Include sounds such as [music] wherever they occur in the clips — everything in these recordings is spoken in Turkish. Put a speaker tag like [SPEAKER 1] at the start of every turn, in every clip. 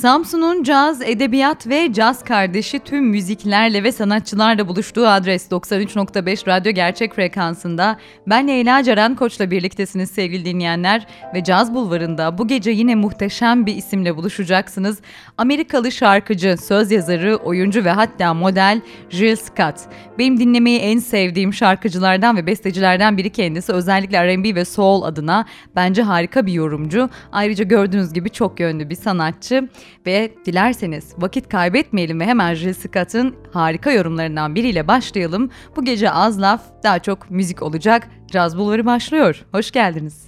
[SPEAKER 1] Samsun'un caz, edebiyat ve caz kardeşi tüm müziklerle ve sanatçılarla buluştuğu adres 93.5 Radyo Gerçek Frekansı'nda ben Leyla Ceren Koç'la birliktesiniz sevgili dinleyenler ve Caz Bulvarı'nda bu gece yine muhteşem bir isimle buluşacaksınız. Amerikalı şarkıcı, söz yazarı, oyuncu ve hatta model Jill Scott. Benim dinlemeyi en sevdiğim şarkıcılardan ve bestecilerden biri kendisi özellikle R&B ve Soul adına bence harika bir yorumcu. Ayrıca gördüğünüz gibi çok yönlü bir sanatçı. Ve dilerseniz vakit kaybetmeyelim ve hemen Jessica'nın harika yorumlarından biriyle başlayalım. Bu gece az laf, daha çok müzik olacak. Caz Bulvarı başlıyor. Hoş geldiniz.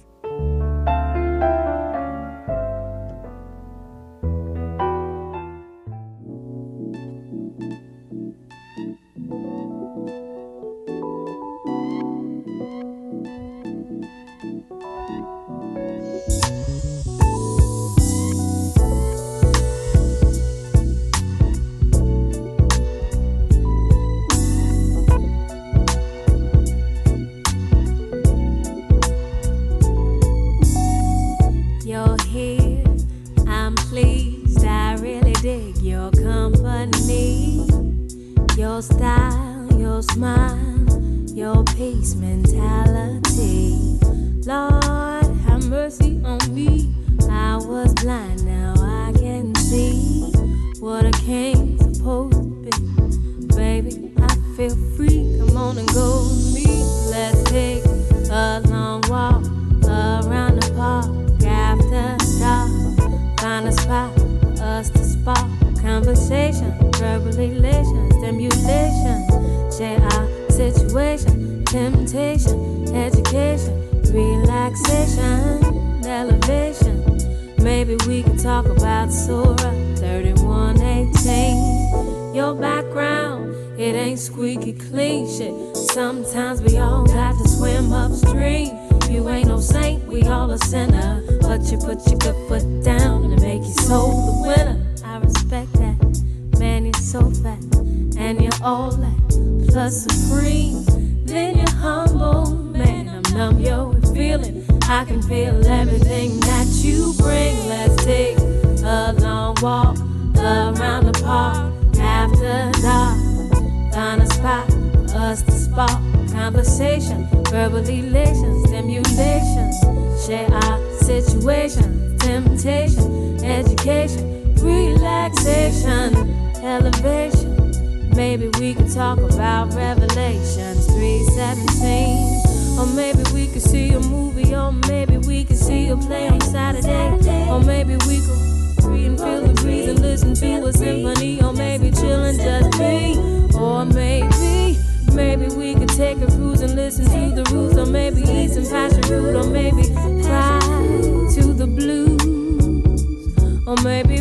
[SPEAKER 1] Your company, your style, your smile, your peace mentality. stimulation, JR situation, temptation, education, relaxation, elevation. Maybe we can talk about Surah 3118. Your background, it ain't squeaky clean shit. Sometimes we all got to swim upstream. You ain't no saint, we all a sinner. But you put your good foot down and make you soul the winner. all that plus supreme. Then you're humble, man. I'm numb, your feeling. I can feel everything that you bring. Let's take a long walk around the park after dark. Find a spot, us to spark conversation, verbal elation, stimulation. Share our situation, temptation, education, relaxation, elevation. Maybe we could talk about Revelations 3:17. Or maybe we could see a movie, or maybe we could see a play on Saturday. Or maybe we could read and feel the breeze and listen to a symphony, or maybe chill and just be. Or maybe, maybe we could take a cruise and listen to the roots, or maybe eat some passion fruit, or maybe fly to the blues, or maybe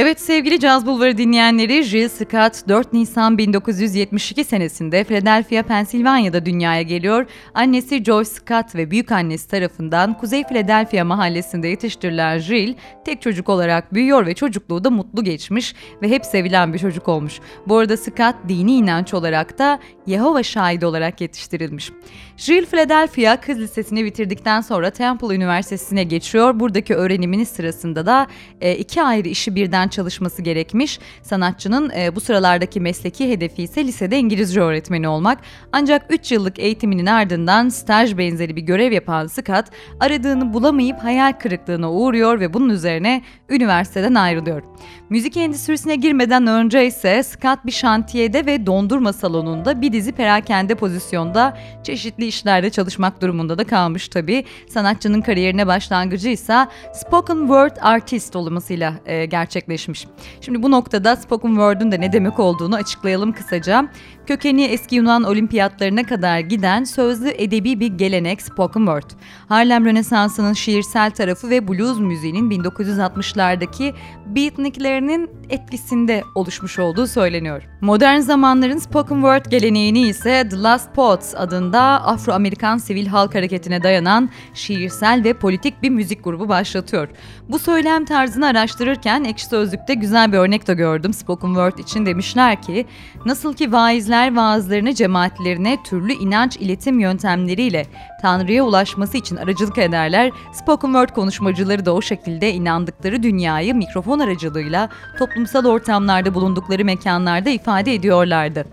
[SPEAKER 2] Evet sevgili Caz Bulvarı dinleyenleri, Jill Scott 4 Nisan 1972 senesinde Philadelphia, Pensilvanya'da dünyaya geliyor. Annesi Joyce Scott ve büyük annesi tarafından Kuzey Philadelphia mahallesinde yetiştirilen Jill, tek çocuk olarak büyüyor ve çocukluğu da mutlu geçmiş ve hep sevilen bir çocuk olmuş. Bu arada Scott dini inanç olarak da Yehova şahidi olarak yetiştirilmiş. Jill Philadelphia Kız Lisesi'ni bitirdikten sonra Temple Üniversitesi'ne geçiyor. Buradaki öğrenimini sırasında da e, iki ayrı işi birden üzerinden çalışması gerekmiş. Sanatçının e, bu sıralardaki mesleki hedefi ise lisede İngilizce öğretmeni olmak. Ancak 3 yıllık eğitiminin ardından staj benzeri bir görev yapan Scott aradığını bulamayıp hayal kırıklığına uğruyor ve bunun üzerine üniversiteden ayrılıyor. Müzik endüstrisine girmeden önce ise Scott bir şantiyede ve dondurma salonunda bir dizi perakende pozisyonda çeşitli işlerde çalışmak durumunda da kalmış tabi. Sanatçının kariyerine başlangıcı ise spoken word artist olmasıyla e, gerçekleşti gerçekleşmiş. Şimdi bu noktada spoken word'ün de ne demek olduğunu açıklayalım kısaca. Kökeni eski Yunan olimpiyatlarına kadar giden sözlü edebi bir gelenek spoken word. Harlem Rönesansı'nın şiirsel tarafı ve blues müziğinin 1960'lardaki beatniklerinin etkisinde oluşmuş olduğu söyleniyor. Modern zamanların spoken word geleneğini ise The Last Poets adında Afro-Amerikan sivil halk hareketine dayanan şiirsel ve politik bir müzik grubu başlatıyor. Bu söylem tarzını araştırırken Ekşi Sözlük'te güzel bir örnek de gördüm spoken word için demişler ki nasıl ki vaizler dinler vaazlarını cemaatlerine türlü inanç iletim yöntemleriyle Tanrı'ya ulaşması için aracılık ederler. Spoken word konuşmacıları da o şekilde inandıkları dünyayı mikrofon aracılığıyla toplumsal ortamlarda bulundukları mekanlarda ifade ediyorlardı.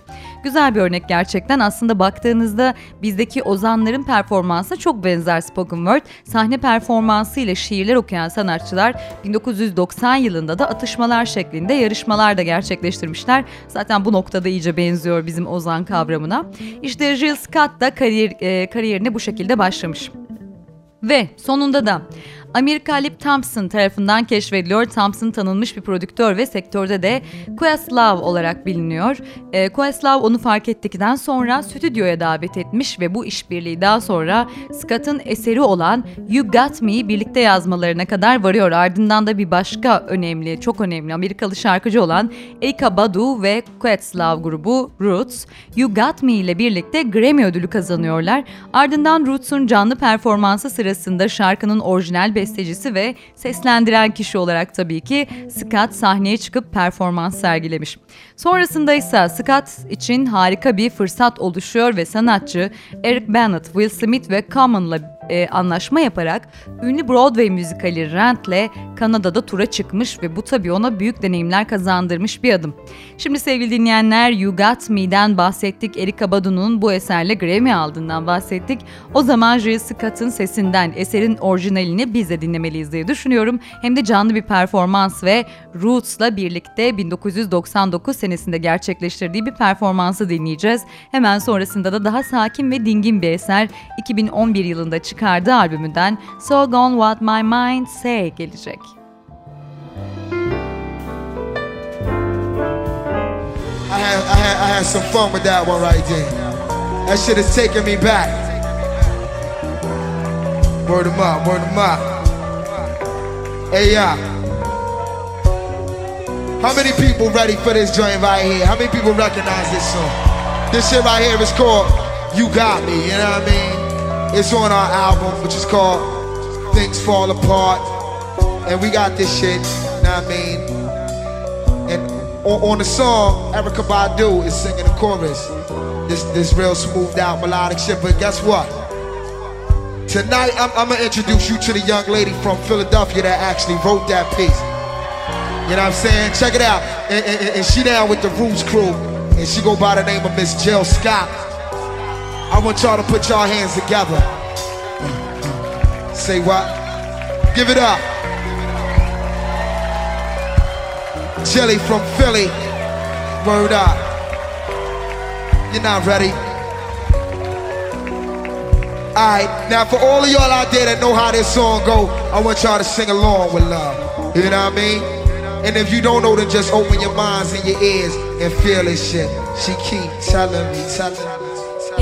[SPEAKER 2] Güzel bir örnek gerçekten. Aslında baktığınızda bizdeki ozanların performansı çok benzer spoken word. Sahne performansı ile şiirler okuyan sanatçılar 1990 yılında da atışmalar şeklinde yarışmalar da gerçekleştirmişler. Zaten bu noktada iyice benziyor bizim ozan kavramına. İşte Jill Scott da kariyer, e, kariyerine bu şekilde başlamış. Ve sonunda da Amerika Lip Thompson tarafından keşfediliyor. Thompson tanınmış bir prodüktör ve sektörde de Questlove olarak biliniyor. E, Questlove onu fark ettikten sonra stüdyoya davet etmiş ve bu işbirliği daha sonra Scott'ın eseri olan You Got Me'yi birlikte yazmalarına kadar varıyor. Ardından da bir başka önemli, çok önemli Amerikalı şarkıcı olan Erika Badu ve Questlove grubu Roots, You Got Me ile birlikte Grammy ödülü kazanıyorlar. Ardından Roots'un canlı performansı sırasında şarkının orijinal bestecisi ve seslendiren kişi olarak tabii ki Scott sahneye çıkıp performans sergilemiş. Sonrasında ise Scott için harika bir fırsat oluşuyor ve sanatçı Eric Bennett, Will Smith ve Common'la e, anlaşma yaparak ünlü Broadway müzikali Rent'le Kanada'da tura çıkmış ve bu tabii ona büyük deneyimler kazandırmış bir adım. Şimdi sevgili dinleyenler You Got Me'den bahsettik. Erika Badu'nun bu eserle Grammy aldığından bahsettik. O zaman Jill Scott'ın sesinden eserin orijinalini biz de dinlemeliyiz diye düşünüyorum. Hem de canlı bir performans ve Roots'la birlikte 1999 senesinde gerçekleştirdiği bir performansı dinleyeceğiz. Hemen sonrasında da daha sakin ve dingin bir eser 2011 yılında çıktı çıkardığı albümünden So Gone What My Mind Say gelecek.
[SPEAKER 3] I had, I had, I had some fun with that one right there. That shit is taking me back. Word them up, word them up. Hey, yeah. How many people ready for this joint right here? How many people recognize this song? This shit right here is called You Got Me, you know what I mean? It's on our album, which is called Things Fall Apart. And we got this shit, know what I mean? And on, on the song, Erica Badu is singing the chorus. This this real smoothed out melodic shit. But guess what? Tonight, I'm, I'm gonna introduce you to the young lady from Philadelphia that actually wrote that piece. You know what I'm saying? Check it out. And, and, and she down with the Roots crew. And she go by the name of Miss Jill Scott. I want y'all to put y'all hands together. Say what? Give it up. Jelly from Philly. Word up. You're not ready. Alright, now for all of y'all out there that know how this song go, I want y'all to sing along with love. You know what I mean? And if you don't know, then just open your minds and your ears and feel this shit. She keep telling me, telling me.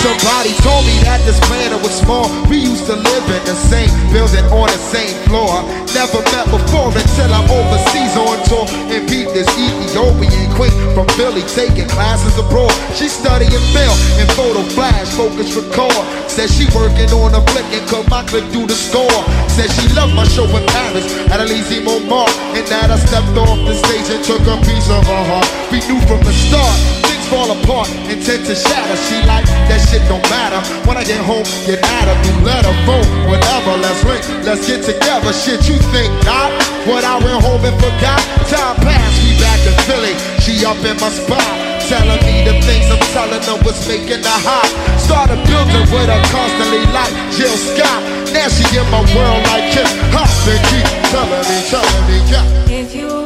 [SPEAKER 3] Somebody told me that this planet was small. We used to live in the same building on the same floor. Never met before until I'm overseas on tour and beat this Ethiopian queen from Philly taking classes abroad. She studying film and photo flash, focus record. Said she working on a flick and cut my clip through the score. Said she loved my show in Paris at Elysee Montmartre and that I stepped off the stage and took a piece of her heart. We knew from the start fall apart, intent to shatter. She like that shit don't matter. When I get home, get out of do letter, phone, whatever. Let's link, let's get together. Shit, you think not? What I went home and forgot? Time passed, we back in Philly. She up in my spot telling me the things I'm telling her was making her hot. Started building with her constantly like Jill Scott. Now she in my world like Kim Huff and keep telling me, telling me, yeah.
[SPEAKER 1] If you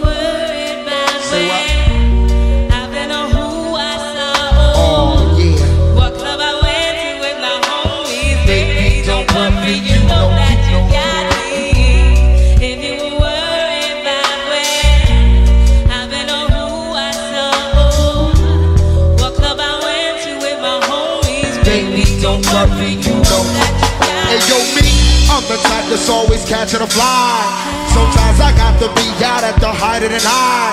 [SPEAKER 3] that's always catching a fly. Sometimes I got to be out at the height of the night.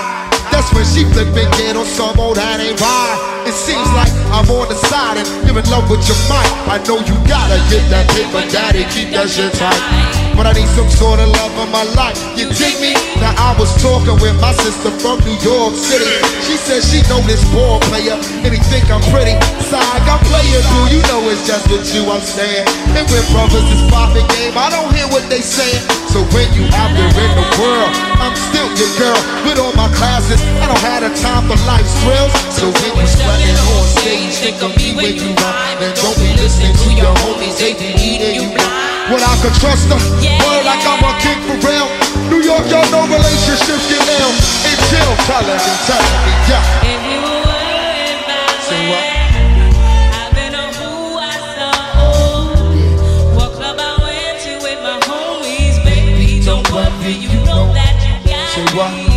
[SPEAKER 3] That's when she flipping get on some old that ain't right. It seems like I'm on the side and you're in love with your mic. I know you gotta get that paper, daddy, keep that shit tight but I need some sort of love in my life. You dig me? Now I was talking with my sister from New York City. She said she know this ball player, and he think I'm pretty. Side I'm playing, through. You know it's just with you I'm staying. And when brothers is popping game, I don't hear what they saying. So when you out there in the world, I'm still your girl. With all my classes, I don't have the time for life's thrills. So when you sweating on stage, think of me when you rhyme, and don't be listening to your homies, they be eating you blind. When I could trust them, yeah, like I'm a king for real. New York, y'all know relationships get ill. And chill, telling me, telling me, yeah.
[SPEAKER 1] If you were my
[SPEAKER 3] Say what?
[SPEAKER 1] What?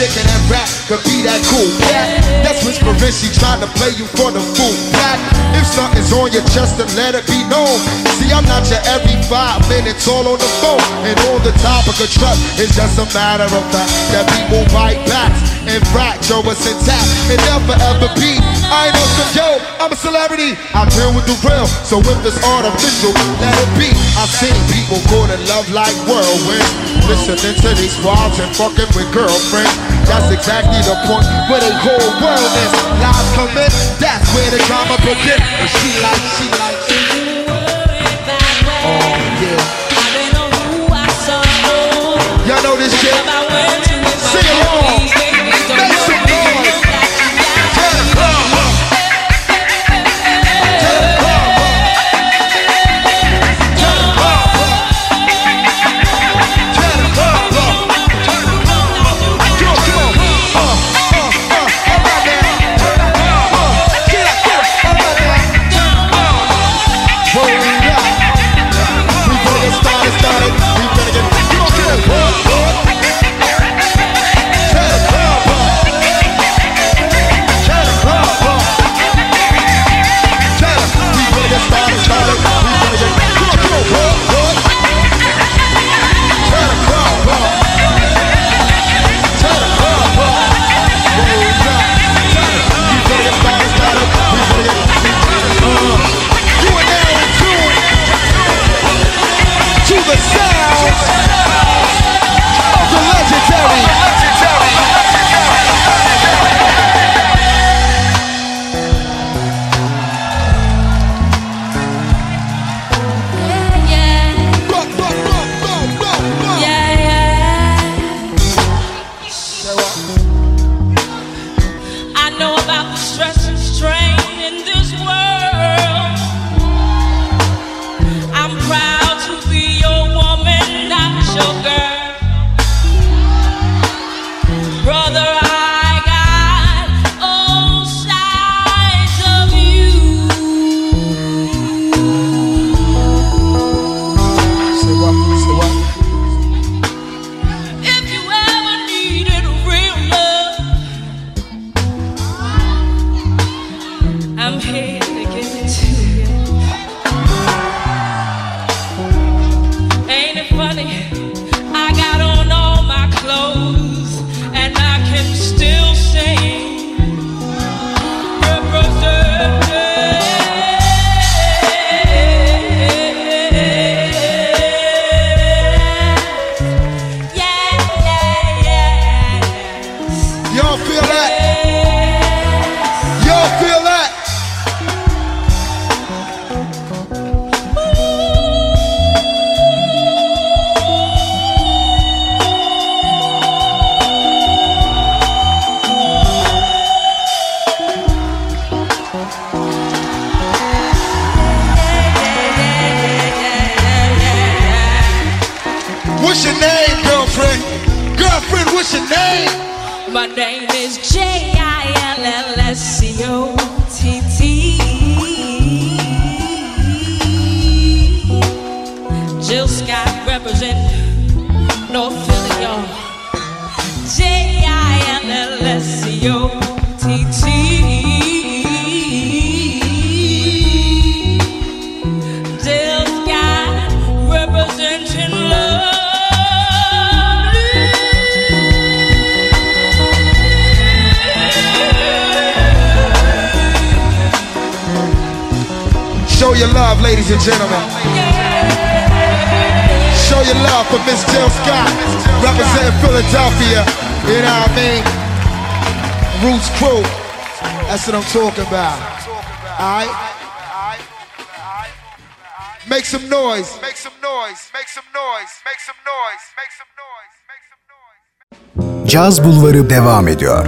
[SPEAKER 3] chicken and rap could be that cool cat. That's Miss Marinci trying to play you for the fool cat. If something's on your chest, then let it be known. See, I'm not your every five minutes all on the phone. And on the topic of trust, it's just a matter of fact that people bite back and fract Throw us intact and never ever be I ain't no some yo, I'm a celebrity. I deal with the real, so if it's artificial, let it be. I've seen people go to love like whirlwind. Listening to these squads and fucking with girlfriends. That's exactly the point where they whole world is. Lies come in, that's where the drama begins. And she like, she like.
[SPEAKER 4] no J-I-N-L-S-C-O representing love.
[SPEAKER 3] Show your love, ladies and gentlemen out for Miss Jill Scott, representing Philadelphia. You know what I mean? Roots Crew. That's what I'm talking about. All right. Make some noise. Make some noise. Make some noise. Make some noise. Make some noise. Make some noise.
[SPEAKER 5] Caz Bulvarı devam ediyor.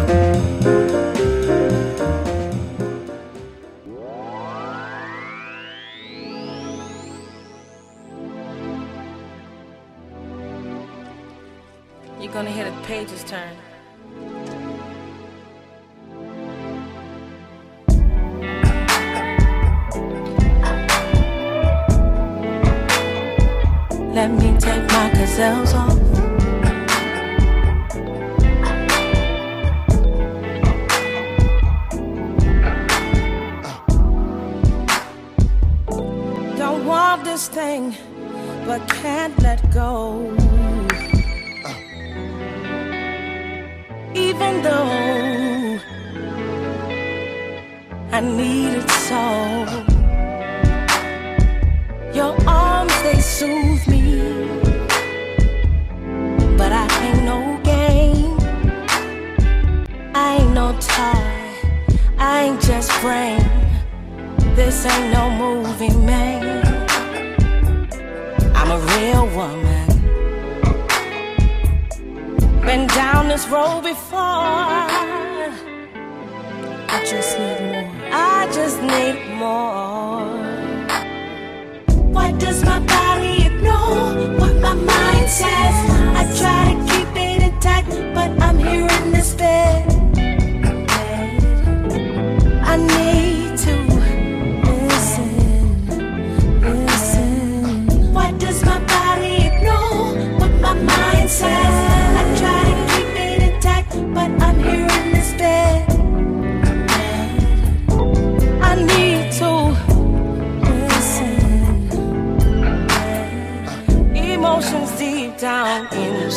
[SPEAKER 4] a woman. Been down this road before. I just need more. I just need more. What does my body know? What my mind says? I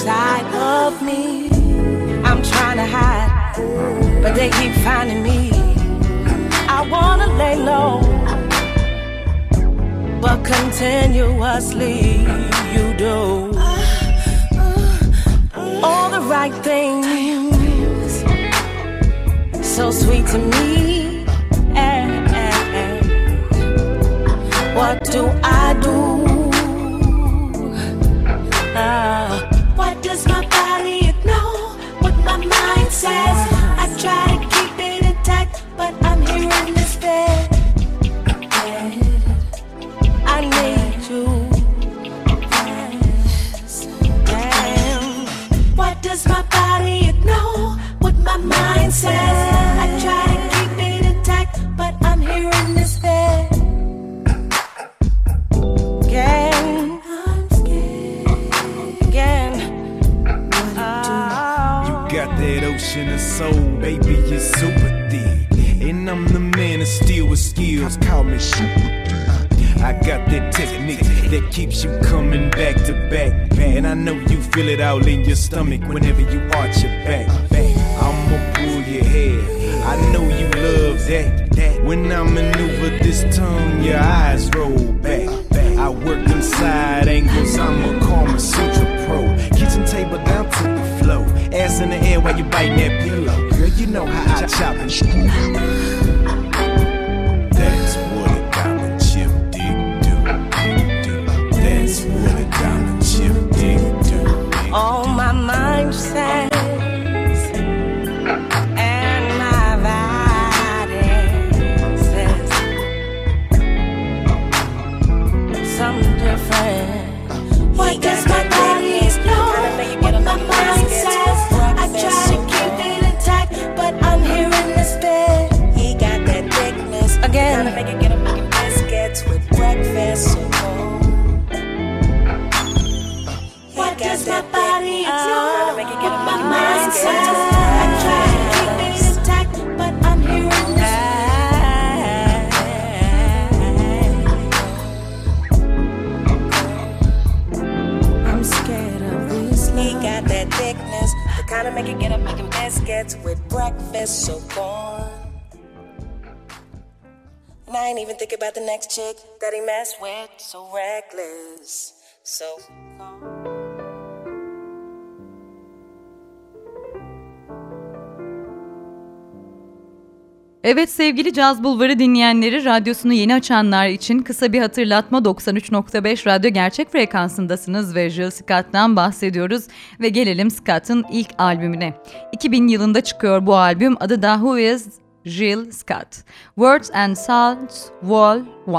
[SPEAKER 4] inside of me. I'm trying to hide, but they keep finding me. I wanna lay low, but continuously you do all the right things. So sweet to me. What do I do? Ah.
[SPEAKER 6] that keeps you coming back to back. And I know you feel it all in your stomach whenever you arch your back. I'ma pull your hair. I know you love that. When I maneuver this tongue, your eyes roll back. I work them side angles, I'm a Karma Sutra pro. Kitchen table down to the floor. Ass in the air while you biting that pillow. Girl, you know how I chop and screw. so gone.
[SPEAKER 7] And I ain't even think about the next chick that he messed with. So reckless, so gone.
[SPEAKER 2] Evet sevgili Caz Bulvarı dinleyenleri radyosunu yeni açanlar için kısa bir hatırlatma 93.5 radyo gerçek frekansındasınız ve Jill Scott'tan bahsediyoruz ve gelelim Scott'ın ilk albümüne. 2000 yılında çıkıyor bu albüm adı da Who Is Jill Scott. Words and Sounds Wall 1.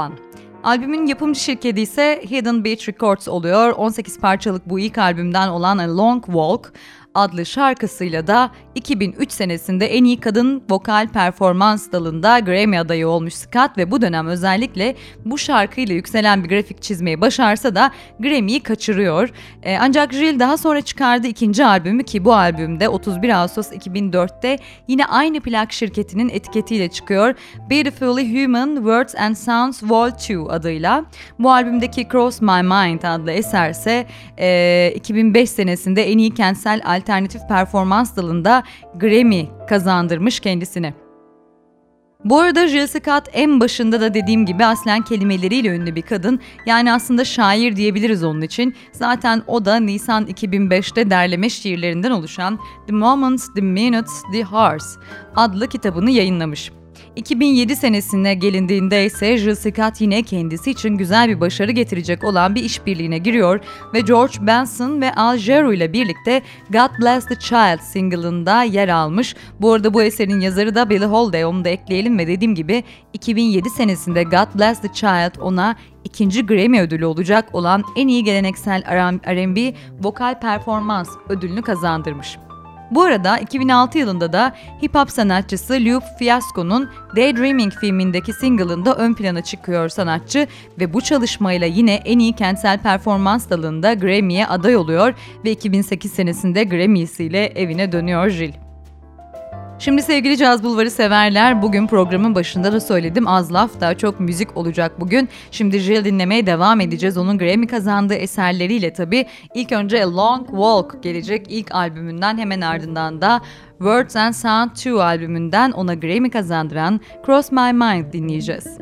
[SPEAKER 2] Albümün yapımcı şirketi ise Hidden Beach Records oluyor. 18 parçalık bu ilk albümden olan A Long Walk adlı şarkısıyla da 2003 senesinde en iyi kadın vokal performans dalında Grammy adayı olmuş Scott ve bu dönem özellikle bu şarkıyla yükselen bir grafik çizmeyi başarsa da Grammy'yi kaçırıyor. E, ancak Jill daha sonra çıkardı ikinci albümü ki bu albümde 31 Ağustos 2004'te yine aynı plak şirketinin etiketiyle çıkıyor. Beautifully Human Words and Sounds Vol. 2 adıyla. Bu albümdeki Cross My Mind adlı eserse e, 2005 senesinde en iyi kentsel alternatif alternatif performans dalında Grammy kazandırmış kendisini. Bu arada Jill Scott en başında da dediğim gibi aslen kelimeleriyle ünlü bir kadın. Yani aslında şair diyebiliriz onun için. Zaten o da Nisan 2005'te derleme şiirlerinden oluşan The Moments, The Minutes, The Hours adlı kitabını yayınlamış. 2007 senesine gelindiğinde ise Jilsikat yine kendisi için güzel bir başarı getirecek olan bir işbirliğine giriyor ve George Benson ve Al Jarreau ile birlikte God Bless the Child single'ında yer almış. Bu arada bu eserin yazarı da Billy Holiday onu da ekleyelim ve dediğim gibi 2007 senesinde God Bless the Child ona ikinci Grammy ödülü olacak olan en iyi geleneksel R&B vokal performans ödülünü kazandırmış. Bu arada 2006 yılında da hip hop sanatçısı Luke Fiasco'nun Daydreaming filmindeki single'ında ön plana çıkıyor sanatçı ve bu çalışmayla yine en iyi kentsel performans dalında Grammy'ye aday oluyor ve 2008 senesinde ile evine dönüyor Jill. Şimdi sevgili Caz Bulvarı severler, bugün programın başında da söyledim az laf daha çok müzik olacak bugün. Şimdi Jill dinlemeye devam edeceğiz. Onun Grammy kazandığı eserleriyle tabii. ilk önce A Long Walk gelecek ilk albümünden hemen ardından da Words and Sound 2 albümünden ona Grammy kazandıran Cross My Mind dinleyeceğiz.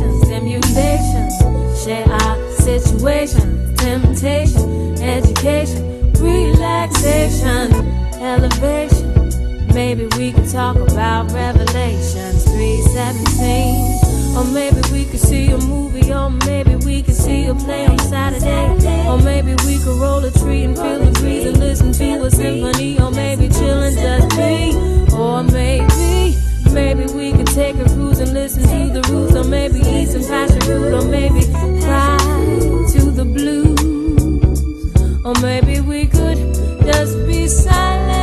[SPEAKER 1] temptations, emulations, share our situation, temptation, education, relaxation, elevation. Maybe we can talk about Revelations 317. Or maybe we could see a movie, or maybe we could see a play on Saturday. Or maybe we could roll a tree and feel the breeze and listen to a symphony. Or maybe chillin' just be, Or maybe Maybe we could take a cruise and listen to the rules, or maybe eat some passion fruit, or maybe fly to the blues, or maybe we could just be silent.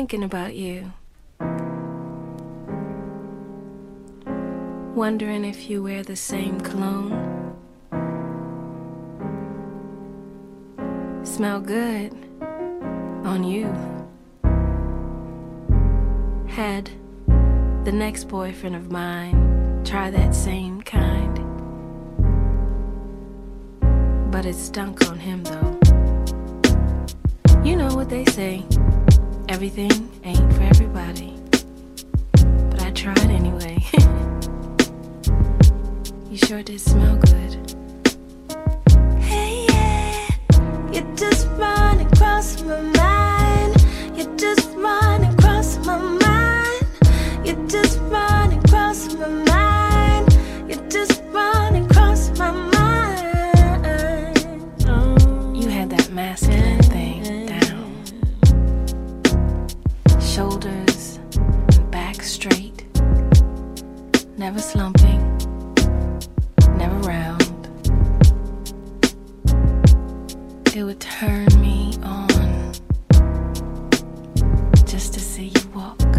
[SPEAKER 4] thinking about you. Wondering if you wear the same cologne. Smell good on you. Had the next boyfriend of mine try that same kind. But it stunk on him though. You know what they say. Everything ain't for everybody, but I tried anyway. [laughs] you sure did smell good.
[SPEAKER 1] Hey, yeah, you just run across my mind.
[SPEAKER 4] never slumping, never round. It would turn me on just to see you walk.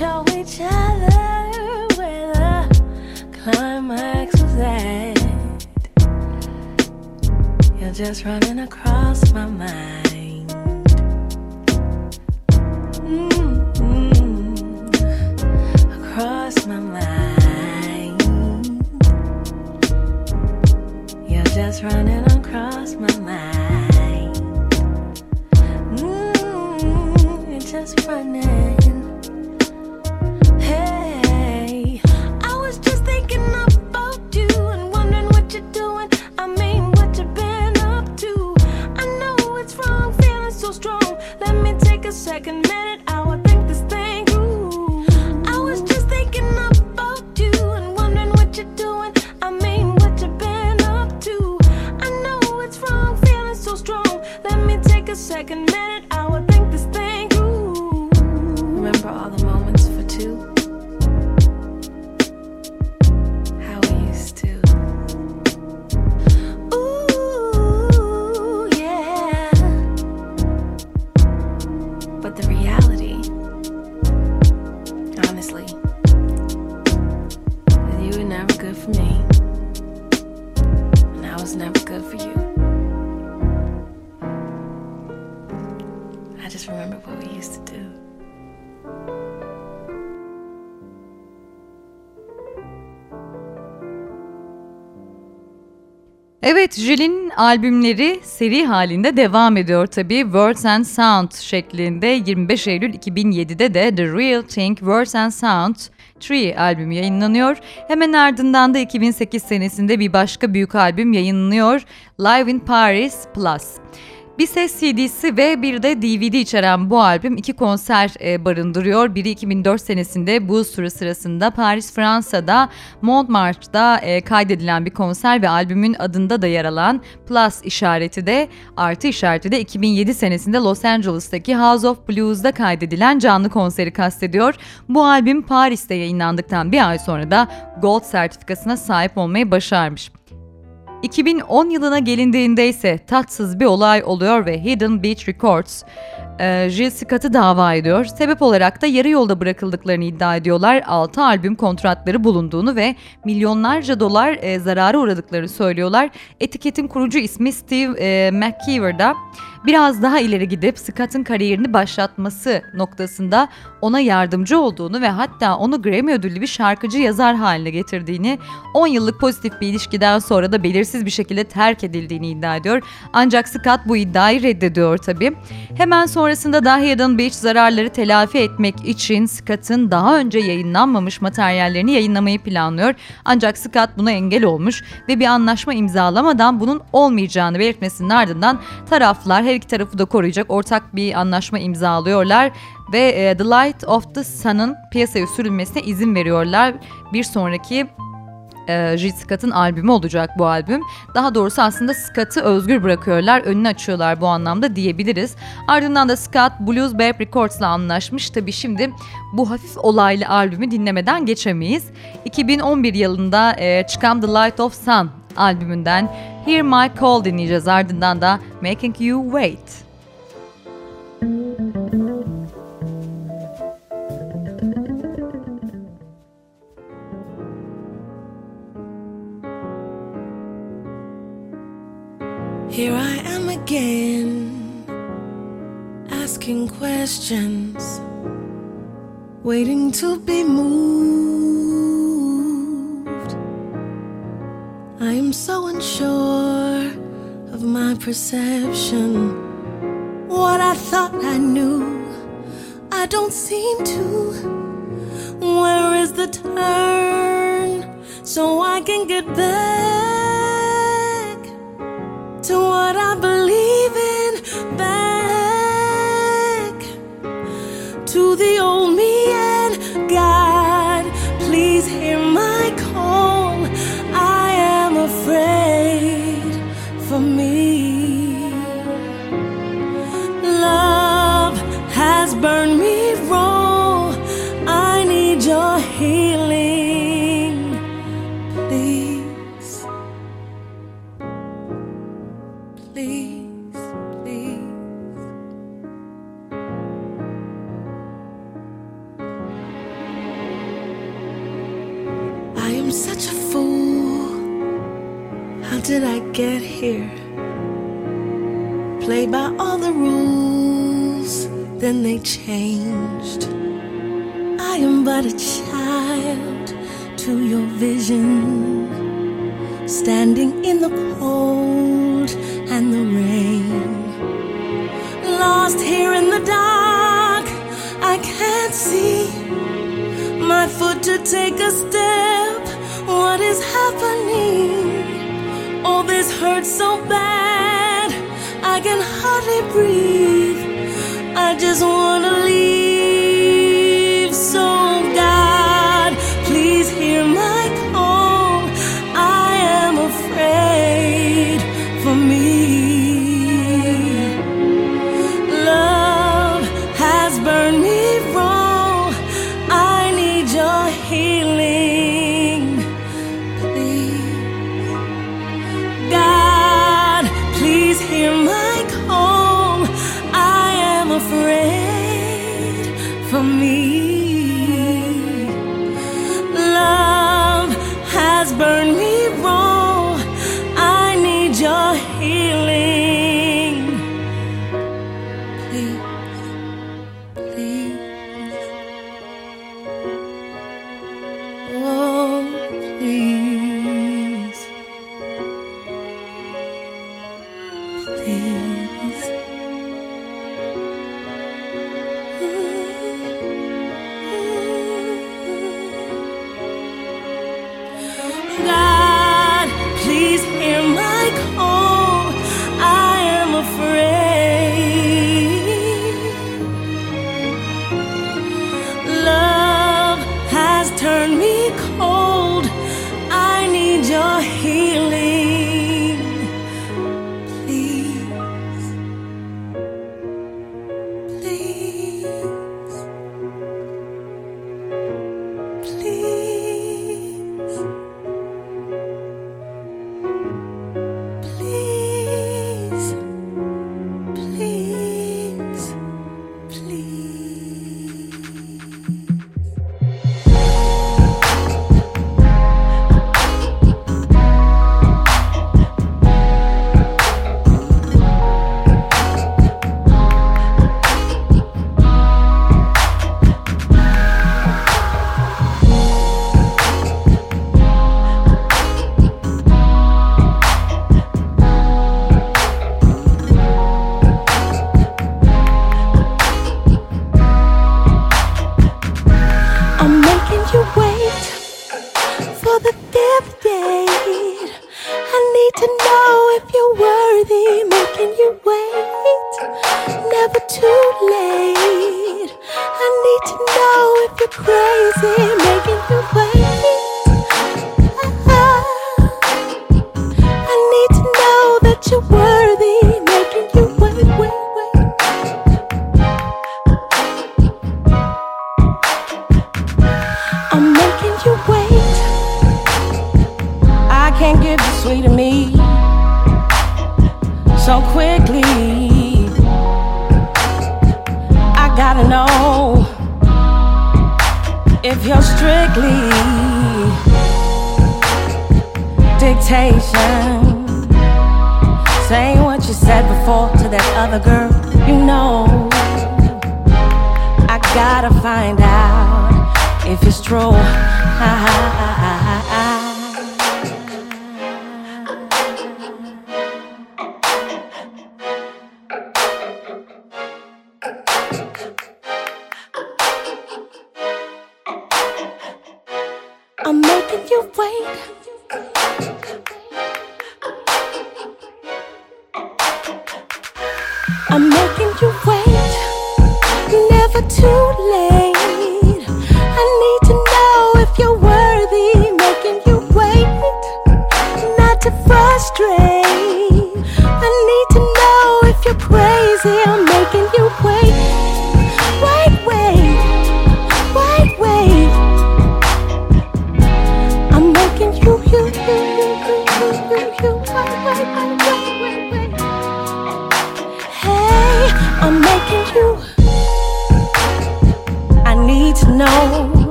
[SPEAKER 1] show each other where the climax was at. You're just running across my mind. Mm-hmm. Across my mind. You're just running across my mind. Mm-hmm. You're just running.
[SPEAKER 2] Jül'in albümleri seri halinde devam ediyor tabii. Words and Sound şeklinde 25 Eylül 2007'de de The Real Thing Words and Sound 3 albümü yayınlanıyor. Hemen ardından da 2008 senesinde bir başka büyük albüm yayınlanıyor. Live in Paris Plus. Bir ses CD'si ve bir de DVD içeren bu albüm iki konser e, barındırıyor. Biri 2004 senesinde bu sürü sırasında Paris Fransa'da Montmartre'da e, kaydedilen bir konser ve albümün adında da yer alan Plus işareti de artı işareti de 2007 senesinde Los Angeles'taki House of Blues'da kaydedilen canlı konseri kastediyor. Bu albüm Paris'te yayınlandıktan bir ay sonra da Gold sertifikasına sahip olmayı başarmış. 2010 yılına gelindiğinde ise tatsız bir olay oluyor ve Hidden Beach Records e, Jill Scott'ı dava ediyor. Sebep olarak da yarı yolda bırakıldıklarını iddia ediyorlar. 6 albüm kontratları bulunduğunu ve milyonlarca dolar e, zarara uğradıklarını söylüyorlar. Etiketin kurucu ismi Steve e, McKeever'da biraz daha ileri gidip Scott'ın kariyerini başlatması noktasında ona yardımcı olduğunu ve hatta onu Grammy ödüllü bir şarkıcı yazar haline getirdiğini, 10 yıllık pozitif bir ilişkiden sonra da belirsiz bir şekilde terk edildiğini iddia ediyor. Ancak Scott bu iddiayı reddediyor tabi. Hemen sonrasında da Hidden Beach zararları telafi etmek için Scott'ın daha önce yayınlanmamış materyallerini yayınlamayı planlıyor. Ancak Scott buna engel olmuş ve bir anlaşma imzalamadan bunun olmayacağını belirtmesinin ardından taraflar her iki tarafı da koruyacak ortak bir anlaşma imzalıyorlar ve e, The Light of the Sun'ın piyasaya sürülmesine izin veriyorlar. Bir sonraki e, Jill Scott'ın albümü olacak bu albüm. Daha doğrusu aslında Scott'ı özgür bırakıyorlar, önünü açıyorlar bu anlamda diyebiliriz. Ardından da Scott Blues Bear Records'la anlaşmış. Tabii şimdi bu hafif olaylı albümü dinlemeden geçemeyiz. 2011 yılında e, çıkan The Light of Sun albümünden Hear My Call dinleyeceğiz. Ardından da Making You Wait.
[SPEAKER 1] Here I am again, asking questions, waiting to be moved. I am so unsure of my perception. What I thought I knew, I don't seem to. Where is the turn so I can get back? to what I believe. then they changed. I am but a child to your vision, standing in the cold and the rain. Lost here in the dark, I can't see my foot to take a step. What is happening? All oh, this hurts so bad, I can hardly breathe. I just wanna leave.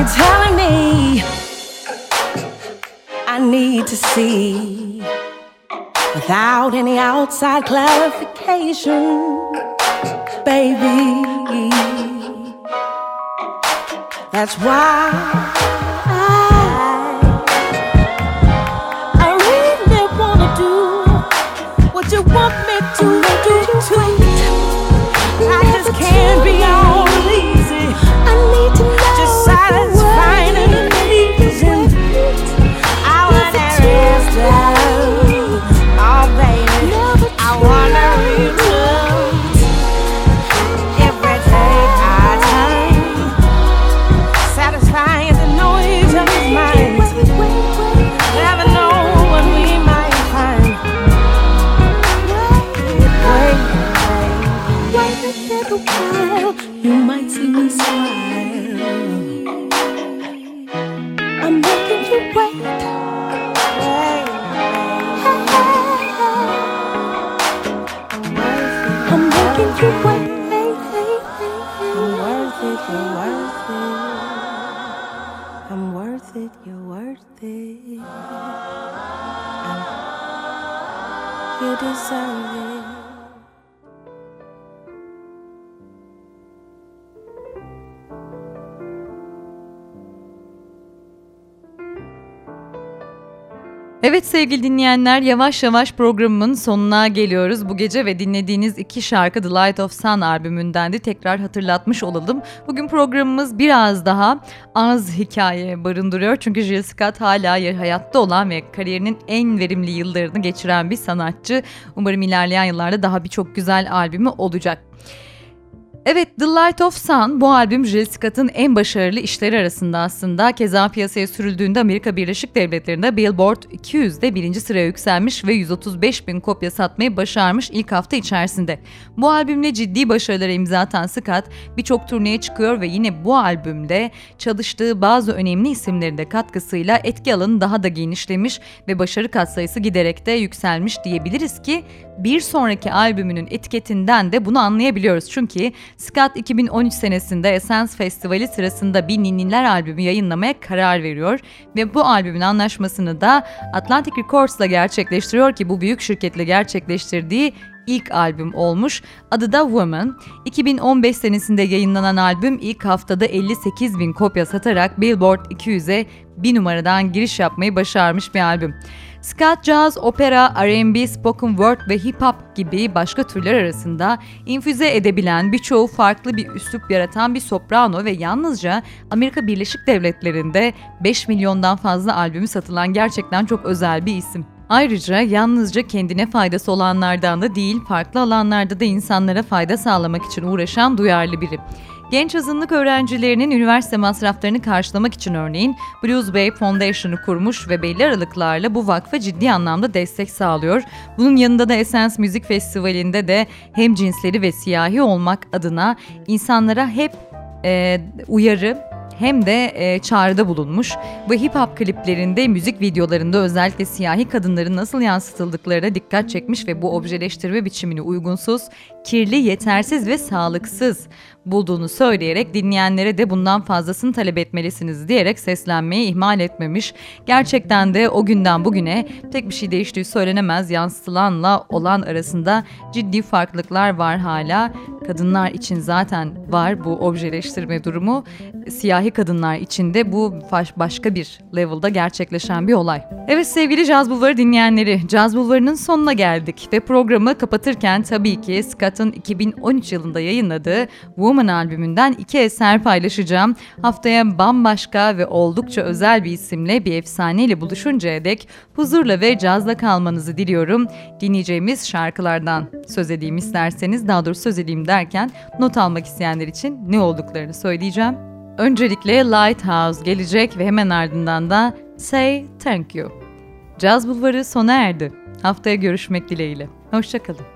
[SPEAKER 1] you're
[SPEAKER 5] telling me I need to see without any outside clarification, baby. That's why I, I really wanna do what you want me to do. I just can't be.
[SPEAKER 2] sevgili dinleyenler yavaş yavaş programımın sonuna geliyoruz. Bu gece ve dinlediğiniz iki şarkı The Light of Sun albümündendi tekrar hatırlatmış olalım. Bugün programımız biraz daha az hikaye barındırıyor. Çünkü Jill Scott hala hayatta olan ve kariyerinin en verimli yıllarını geçiren bir sanatçı. Umarım ilerleyen yıllarda daha birçok güzel albümü olacak. Evet The Light of Sun bu albüm Jill Scott'ın en başarılı işleri arasında aslında. Keza piyasaya sürüldüğünde Amerika Birleşik Devletleri'nde Billboard 200'de birinci sıraya yükselmiş ve 135 bin kopya satmayı başarmış ilk hafta içerisinde. Bu albümle ciddi başarılara imza atan Scott birçok turneye çıkıyor ve yine bu albümde çalıştığı bazı önemli isimlerin de katkısıyla etki alanı daha da genişlemiş ve başarı katsayısı giderek de yükselmiş diyebiliriz ki bir sonraki albümünün etiketinden de bunu anlayabiliyoruz. Çünkü Scott 2013 senesinde Essence Festivali sırasında bir Ninniler albümü yayınlamaya karar veriyor ve bu albümün anlaşmasını da Atlantic Records'la gerçekleştiriyor ki bu büyük şirketle gerçekleştirdiği ilk albüm olmuş. Adı da Woman. 2015 senesinde yayınlanan albüm ilk haftada 58 bin kopya satarak Billboard 200'e bir numaradan giriş yapmayı başarmış bir albüm. Ska, jazz, opera, R&B, spoken word ve hip hop gibi başka türler arasında infüze edebilen birçoğu farklı bir üslup yaratan bir soprano ve yalnızca Amerika Birleşik Devletleri'nde 5 milyondan fazla albümü satılan gerçekten çok özel bir isim. Ayrıca yalnızca kendine faydası olanlardan da değil, farklı alanlarda da insanlara fayda sağlamak için uğraşan duyarlı biri. Genç azınlık öğrencilerinin üniversite masraflarını karşılamak için örneğin Blues Bay Foundation'ı kurmuş ve belli aralıklarla bu vakfa ciddi anlamda destek sağlıyor. Bunun yanında da Essence Müzik Festivali'nde de hem cinsleri ve siyahi olmak adına insanlara hep e, uyarı, hem de e, çağrıda bulunmuş ve hip hop kliplerinde, müzik videolarında özellikle siyahi kadınların nasıl yansıtıldıklarına dikkat çekmiş ve bu objeleştirme biçimini uygunsuz, kirli, yetersiz ve sağlıksız bulduğunu söyleyerek dinleyenlere de bundan fazlasını talep etmelisiniz diyerek seslenmeyi ihmal etmemiş. Gerçekten de o günden bugüne tek bir şey değiştiği söylenemez. Yansıtılanla olan arasında ciddi farklılıklar var hala. Kadınlar için zaten var bu objeleştirme durumu. Siyahi kadınlar için de bu başka bir level'da gerçekleşen bir olay. Evet sevgili Caz Bulvarı dinleyenleri, Caz Bulvarı'nın sonuna geldik ve programı kapatırken tabii ki Ska Barat'ın 2013 yılında yayınladığı Woman albümünden iki eser paylaşacağım. Haftaya bambaşka ve oldukça özel bir isimle bir efsaneyle buluşuncaya dek huzurla ve cazla kalmanızı diliyorum. Dinleyeceğimiz şarkılardan söz edeyim isterseniz daha doğrusu söz edeyim derken not almak isteyenler için ne olduklarını söyleyeceğim. Öncelikle Lighthouse gelecek ve hemen ardından da Say Thank You. Caz Bulvarı sona erdi. Haftaya görüşmek dileğiyle. Hoşçakalın.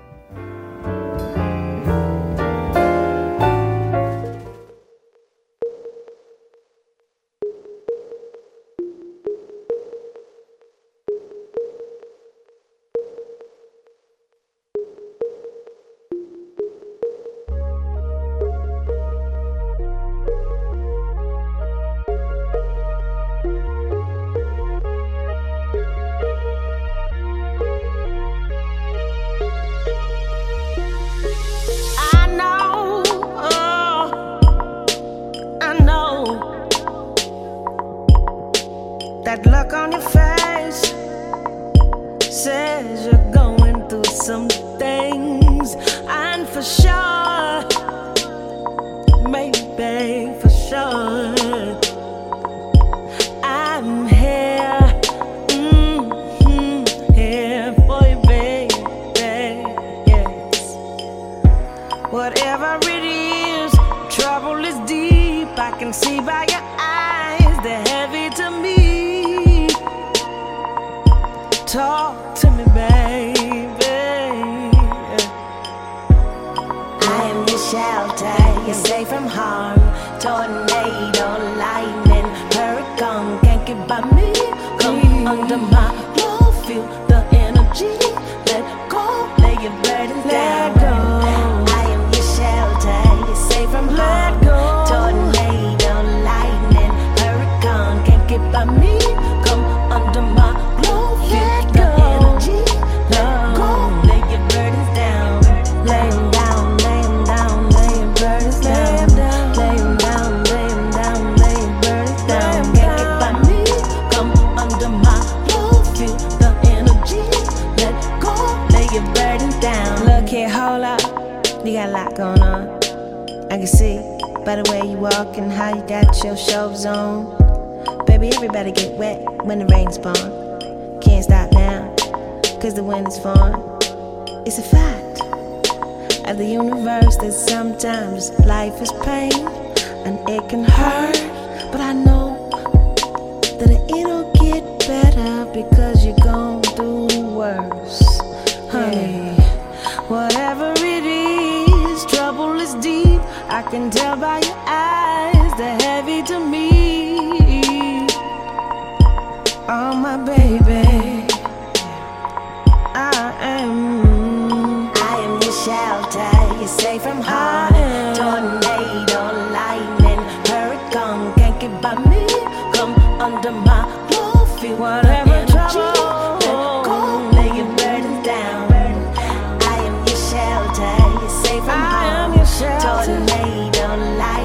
[SPEAKER 4] harm. Don't looking how you got your shows on. Baby, everybody get wet when the rain's born. Can't stop now, cause the wind is fun. It's a fact of the universe that sometimes life is pain and it can hurt. But I know that it'll get better because you're gonna do worse. Honey, whatever it is, trouble is deep. I can tell. it by me. Come under my roof, feel whatever trouble. Go lay your down. I am your shelter, you're safe from Tornado
[SPEAKER 5] light.